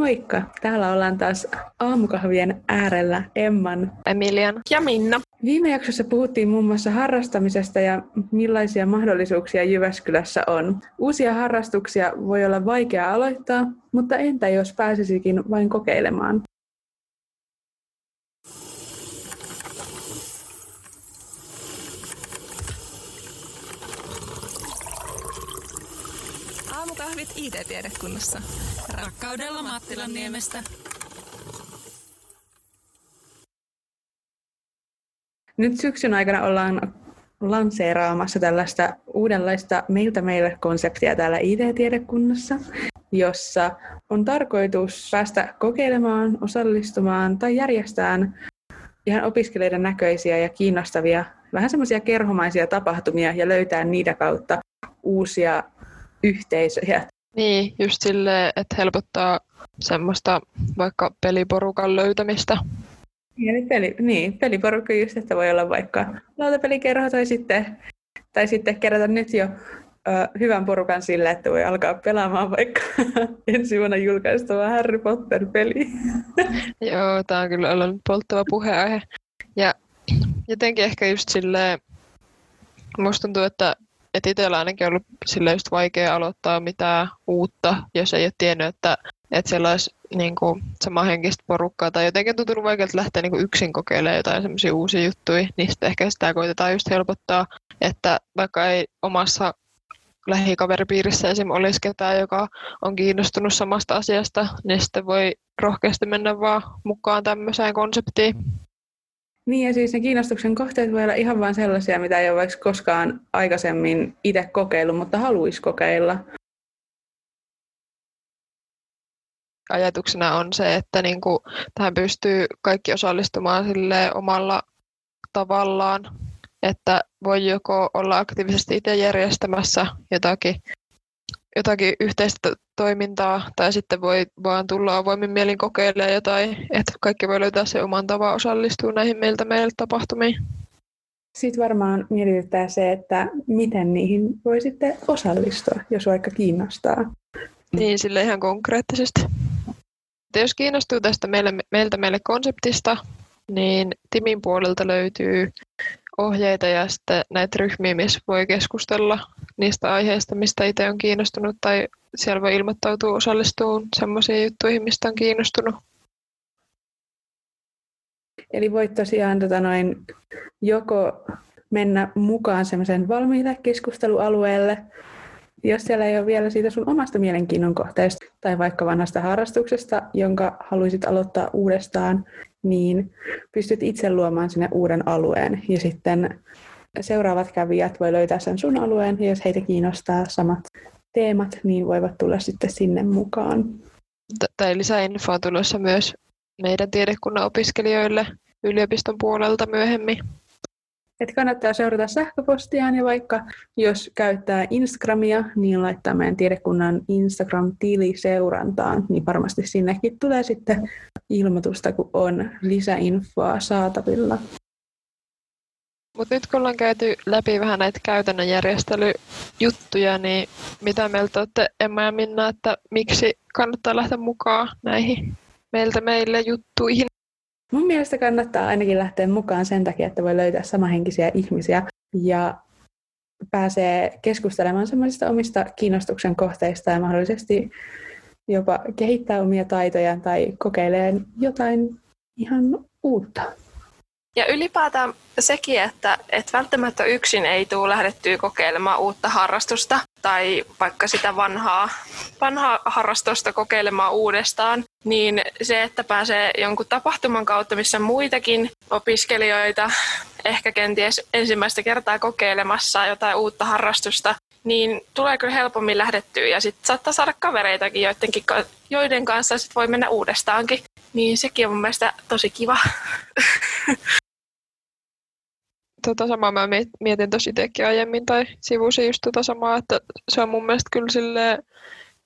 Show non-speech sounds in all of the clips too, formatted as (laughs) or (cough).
Moikka! Täällä ollaan taas aamukahvien äärellä Emman, Emilian ja Minna. Viime jaksossa puhuttiin muun muassa harrastamisesta ja millaisia mahdollisuuksia Jyväskylässä on. Uusia harrastuksia voi olla vaikea aloittaa, mutta entä jos pääsisikin vain kokeilemaan? Aamukahvit IT-tiedekunnassa. Rakkaudella Mattilan niemestä. Nyt syksyn aikana ollaan lanseeraamassa tällaista uudenlaista meiltä meille konseptia täällä IT-tiedekunnassa, jossa on tarkoitus päästä kokeilemaan, osallistumaan tai järjestään ihan opiskelijoiden näköisiä ja kiinnostavia, vähän semmoisia kerhomaisia tapahtumia ja löytää niitä kautta uusia yhteisöjä. Niin, just silleen, että helpottaa semmoista vaikka peliporukan löytämistä. Eli peli, niin, peliporukka just, että voi olla vaikka lautapelikerho tai sitten, tai sitten kerätä nyt jo ö, hyvän porukan sille, että voi alkaa pelaamaan vaikka (laughs) ensi vuonna julkaistava Harry Potter-peli. (laughs) Joo, tämä on kyllä ollut polttava puheenaihe. Ja jotenkin ehkä just silleen, musta tuntuu, että että itsellä ainakin ollut sille just vaikea aloittaa mitään uutta, jos ei ole tiennyt, että, että siellä olisi niin kuin, samanhenkistä porukkaa tai jotenkin tuntunut vaikealta lähteä niin kuin yksin kokeilemaan jotain semmoisia uusia juttuja, niin sitten ehkä sitä koitetaan just helpottaa, että vaikka ei omassa lähikaveripiirissä esim. olisi ketään, joka on kiinnostunut samasta asiasta, niin sitten voi rohkeasti mennä vaan mukaan tämmöiseen konseptiin. Niin ja siis ne kiinnostuksen kohteet voi olla ihan vain sellaisia, mitä ei ole vaikka koskaan aikaisemmin itse kokeillut, mutta haluaisi kokeilla. Ajatuksena on se, että niin kuin tähän pystyy kaikki osallistumaan sille omalla tavallaan, että voi joko olla aktiivisesti itse järjestämässä jotakin, jotakin yhteistä toimintaa, tai sitten voi vaan tulla avoimin mielin kokeilemaan jotain, että kaikki voi löytää se oman tavan osallistua näihin meiltä meille tapahtumiin. Sitten varmaan mietityttää se, että miten niihin voi sitten osallistua, jos vaikka kiinnostaa. Niin, sille ihan konkreettisesti. Jos kiinnostuu tästä meille, meiltä meille konseptista, niin Timin puolelta löytyy ohjeita ja sitten näitä ryhmiä, missä voi keskustella niistä aiheista, mistä itse on kiinnostunut tai siellä voi ilmoittautua osallistumaan semmoisiin juttuihin, mistä on kiinnostunut. Eli voit tosiaan tota noin, joko mennä mukaan semmoisen valmiille keskustelualueelle, jos siellä ei ole vielä siitä sun omasta mielenkiinnon kohteesta tai vaikka vanhasta harrastuksesta, jonka haluaisit aloittaa uudestaan, niin pystyt itse luomaan sinne uuden alueen. Ja sitten seuraavat kävijät voi löytää sen sun alueen, ja jos heitä kiinnostaa samat teemat, niin voivat tulla sitten sinne mukaan. Tai lisäinfoa tulossa myös meidän tiedekunnan opiskelijoille yliopiston puolelta myöhemmin. Et kannattaa seurata sähköpostiaan ja vaikka jos käyttää Instagramia, niin laittaa meidän tiedekunnan Instagram-tili seurantaan, niin varmasti sinnekin tulee sitten ilmoitusta, kun on lisäinfoa saatavilla. Mutta nyt kun ollaan käyty läpi vähän näitä käytännön järjestelyjuttuja, niin mitä mieltä olette Emma ja Minna, että miksi kannattaa lähteä mukaan näihin meiltä meille juttuihin? Mun mielestä kannattaa ainakin lähteä mukaan sen takia, että voi löytää samahenkisiä ihmisiä ja pääsee keskustelemaan semmoisista omista kiinnostuksen kohteista ja mahdollisesti jopa kehittää omia taitoja tai kokeilee jotain ihan uutta. Ja ylipäätään sekin, että, että välttämättä yksin ei tule lähdettyä kokeilemaan uutta harrastusta tai vaikka sitä vanhaa, vanhaa harrastusta kokeilemaan uudestaan, niin se, että pääsee jonkun tapahtuman kautta, missä muitakin opiskelijoita ehkä kenties ensimmäistä kertaa kokeilemassa jotain uutta harrastusta, niin tulee kyllä helpommin lähdettyä ja sitten saattaa saada kavereitakin, joidenkin, joiden kanssa sit voi mennä uudestaankin. Niin sekin on mun mielestä tosi kiva. (laughs) Tota samaa mä mietin tosi itsekin aiemmin tai sivusin just tota samaa, että se on mun mielestä kyllä sille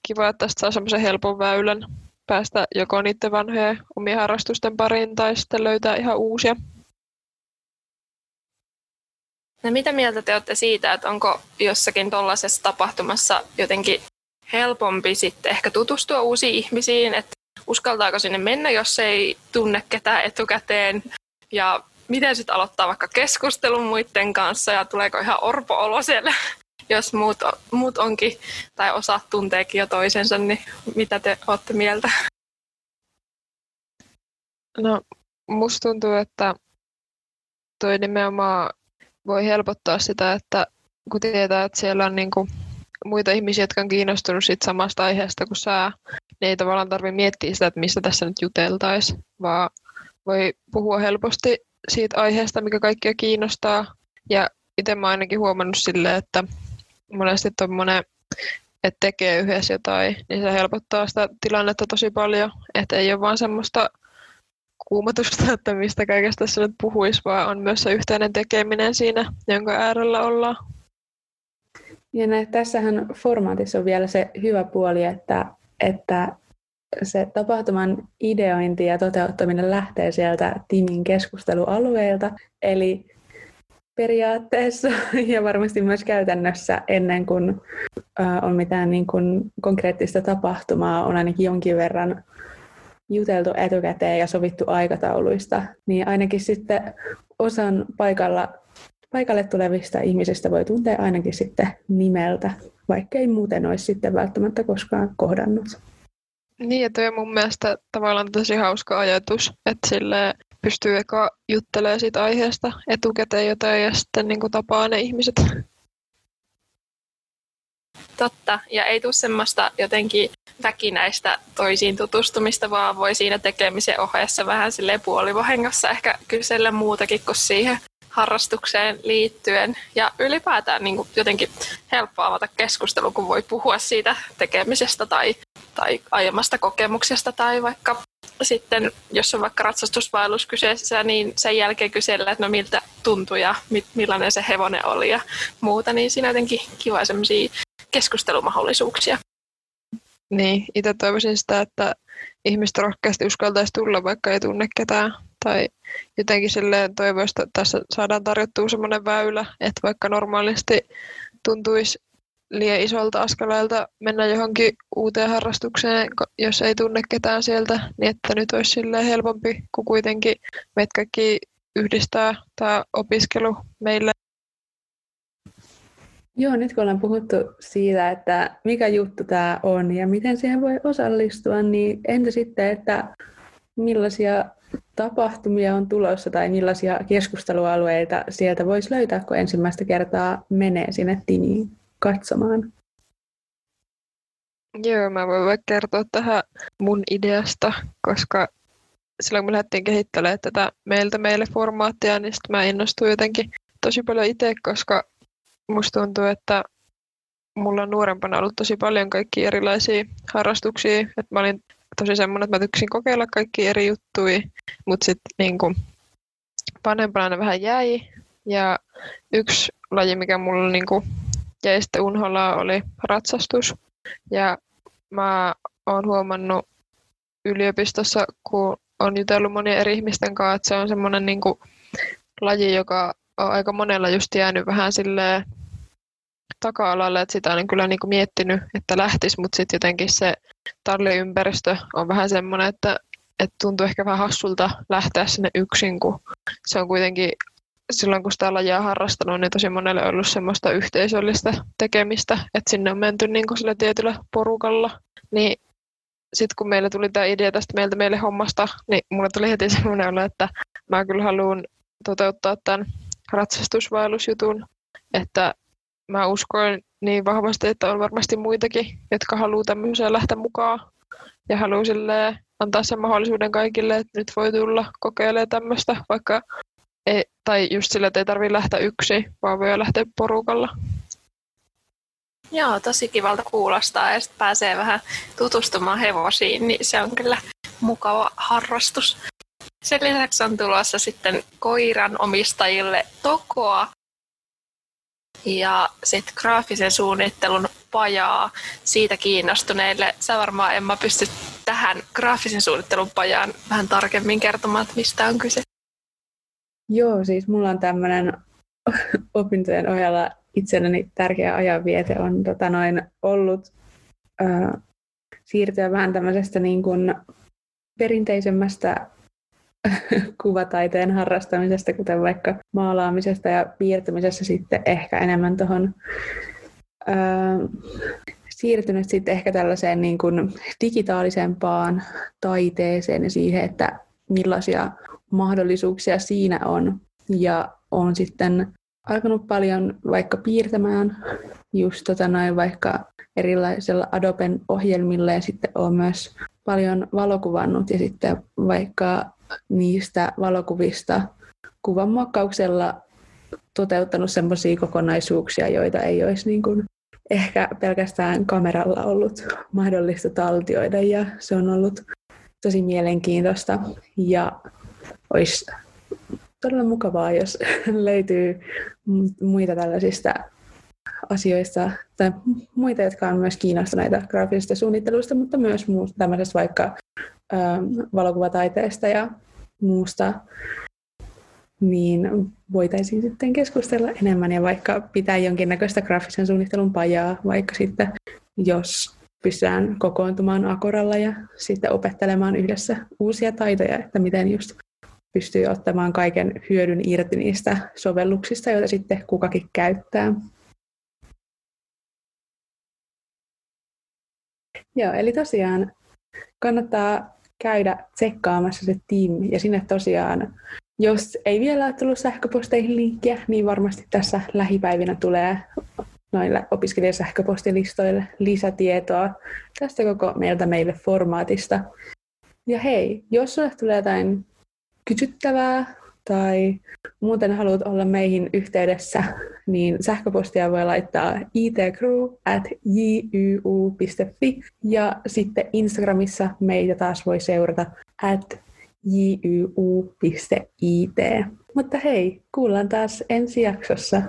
kiva, että tästä saa semmoisen helpon väylän päästä joko niiden vanhojen omien harrastusten pariin tai sitten löytää ihan uusia. No mitä mieltä te olette siitä, että onko jossakin tuollaisessa tapahtumassa jotenkin helpompi sitten ehkä tutustua uusiin ihmisiin, että uskaltaako sinne mennä, jos ei tunne ketään etukäteen ja miten sitten aloittaa vaikka keskustelun muiden kanssa ja tuleeko ihan orpo-olo siellä, jos muut, muut onkin tai osa tunteekin jo toisensa, niin mitä te olette mieltä? No, musta tuntuu, että toi nimenomaan voi helpottaa sitä, että kun tietää, että siellä on niinku muita ihmisiä, jotka on kiinnostunut siitä samasta aiheesta kuin sä, niin ei tavallaan tarvitse miettiä sitä, että mistä tässä nyt juteltaisiin, vaan voi puhua helposti siitä aiheesta, mikä kaikkia kiinnostaa. Ja itse mä ainakin huomannut silleen, että monesti tuommoinen, että tekee yhdessä jotain, niin se helpottaa sitä tilannetta tosi paljon. Että ei ole vaan semmoista kuumotusta, että mistä kaikesta tässä nyt puhuisi, vaan on myös se yhteinen tekeminen siinä, jonka äärellä ollaan. Ja näin, tässähän formaatissa on vielä se hyvä puoli, että, että se tapahtuman ideointi ja toteuttaminen lähtee sieltä tiimin keskustelualueelta. Eli periaatteessa (laughs) ja varmasti myös käytännössä ennen kuin on mitään niin kuin konkreettista tapahtumaa, on ainakin jonkin verran juteltu etukäteen ja sovittu aikatauluista, niin ainakin sitten osan paikalla, paikalle tulevista ihmisistä voi tuntea ainakin sitten nimeltä, vaikka ei muuten olisi sitten välttämättä koskaan kohdannut. Niin, ja toi on mun mielestä tavallaan tosi hauska ajatus, että sille pystyy eka juttelemaan siitä aiheesta etukäteen jotain ja sitten niin tapaa ne ihmiset. Totta, ja ei tule semmoista jotenkin väkinäistä toisiin tutustumista, vaan voi siinä tekemisen ohessa vähän sille puolivahingossa ehkä kysellä muutakin kuin siihen harrastukseen liittyen. Ja ylipäätään niin kuin jotenkin helppo avata keskustelu, kun voi puhua siitä tekemisestä tai, tai aiemmasta kokemuksesta tai vaikka sitten, jos on vaikka ratsastusvaellus kyseessä, niin sen jälkeen kysellä, että no miltä tuntui ja millainen se hevonen oli ja muuta, niin siinä jotenkin kiva sellaisia keskustelumahdollisuuksia. Niin, itse toivoisin sitä, että ihmiset rohkeasti uskaltaisi tulla, vaikka ei tunne ketään. Tai jotenkin silleen toivoista, että tässä saadaan tarjottua semmoinen väylä, että vaikka normaalisti tuntuisi liian isolta askeleelta mennä johonkin uuteen harrastukseen, jos ei tunne ketään sieltä, niin että nyt olisi helpompi, kun kuitenkin meitä kaikki yhdistää tämä opiskelu meille. Joo, nyt kun ollaan puhuttu siitä, että mikä juttu tämä on ja miten siihen voi osallistua, niin entä sitten, että millaisia tapahtumia on tulossa tai millaisia keskustelualueita sieltä voisi löytää, kun ensimmäistä kertaa menee sinne tiniin katsomaan? Joo, mä voin vaikka kertoa tähän mun ideasta, koska silloin kun me lähdettiin kehittelemään tätä meiltä meille formaattia, niin sitten mä innostuin jotenkin tosi paljon itse, koska musta tuntuu, että mulla on nuorempana ollut tosi paljon kaikki erilaisia harrastuksia. Että mä olin tosi semmoinen, että mä tykkäsin kokeilla kaikki eri juttuja, mutta sitten niin vanhempana ne vähän jäi. Ja yksi laji, mikä mulla niin jäi sitten unholla, oli ratsastus. Ja mä oon huomannut yliopistossa, kun on jutellut monien eri ihmisten kanssa, että se on semmoinen niin laji, joka on aika monella just jäänyt vähän silleen taka-alalle, että sitä olen kyllä niin kuin miettinyt, että lähtisi, mutta sitten jotenkin se talliympäristö on vähän semmoinen, että, että tuntuu ehkä vähän hassulta lähteä sinne yksin, kun se on kuitenkin silloin kun sitä lajia harrastanut, niin tosi monelle on ollut semmoista yhteisöllistä tekemistä, että sinne on menty niin kuin sillä tietyllä porukalla. Niin sitten kun meille tuli tämä idea tästä meiltä meille hommasta, niin mulle tuli heti semmoinen olo, että mä kyllä haluan toteuttaa tämän ratsastusvaellusjutun, että mä uskon niin vahvasti, että on varmasti muitakin, jotka haluaa tämmöiseen lähteä mukaan ja haluaa antaa sen mahdollisuuden kaikille, että nyt voi tulla kokeilemaan tämmöistä, vaikka ei, tai just sillä, että ei tarvitse lähteä yksin, vaan voi lähteä porukalla. Joo, tosi kivalta kuulostaa ja sitten pääsee vähän tutustumaan hevosiin, niin se on kyllä mukava harrastus. Sen lisäksi on tulossa sitten koiran omistajille tokoa ja sitten graafisen suunnittelun pajaa siitä kiinnostuneille. Sä varmaan Emma pystyt tähän graafisen suunnittelun pajaan vähän tarkemmin kertomaan, että mistä on kyse. Joo, siis mulla on tämmöinen (laughs) opintojen ohella itselleni tärkeä ajanviete on tota noin, ollut äh, siirtyä vähän tämmöisestä niin kuin perinteisemmästä (laughs) kuvataiteen harrastamisesta, kuten vaikka maalaamisesta ja piirtämisestä sitten ehkä enemmän tuohon siirtynyt sitten ehkä tällaiseen niin kuin digitaalisempaan taiteeseen ja siihen, että millaisia mahdollisuuksia siinä on. Ja on sitten alkanut paljon vaikka piirtämään just tota noin vaikka erilaisilla Adoben ohjelmilla ja sitten olen myös paljon valokuvannut ja sitten vaikka niistä valokuvista kuvanmuokkauksella toteuttanut sellaisia kokonaisuuksia, joita ei olisi niin kuin ehkä pelkästään kameralla ollut mahdollista taltioida ja se on ollut tosi mielenkiintoista ja olisi todella mukavaa, jos (laughs) löytyy muita tällaisista asioista tai muita, jotka on myös kiinnostuneita graafisesta suunnittelusta, mutta myös muusta tämmöisestä vaikka ö, valokuvataiteesta ja muusta, niin voitaisiin sitten keskustella enemmän ja vaikka pitää jonkinnäköistä graafisen suunnittelun pajaa, vaikka sitten jos pystytään kokoontumaan Akoralla ja sitten opettelemaan yhdessä uusia taitoja, että miten just pystyy ottamaan kaiken hyödyn irti niistä sovelluksista, joita sitten kukakin käyttää. Joo, eli tosiaan kannattaa käydä tsekkaamassa se tiimi ja sinne tosiaan, jos ei vielä ole tullut sähköposteihin linkkiä, niin varmasti tässä lähipäivinä tulee noille opiskelijasähköpostilistoille lisätietoa tästä koko meiltä meille formaatista. Ja hei, jos sulle tulee jotain kysyttävää tai muuten haluat olla meihin yhteydessä, niin sähköpostia voi laittaa itcrew at jyu.fi ja sitten Instagramissa meitä taas voi seurata at jyu.it. Mutta hei, kuullaan taas ensi jaksossa.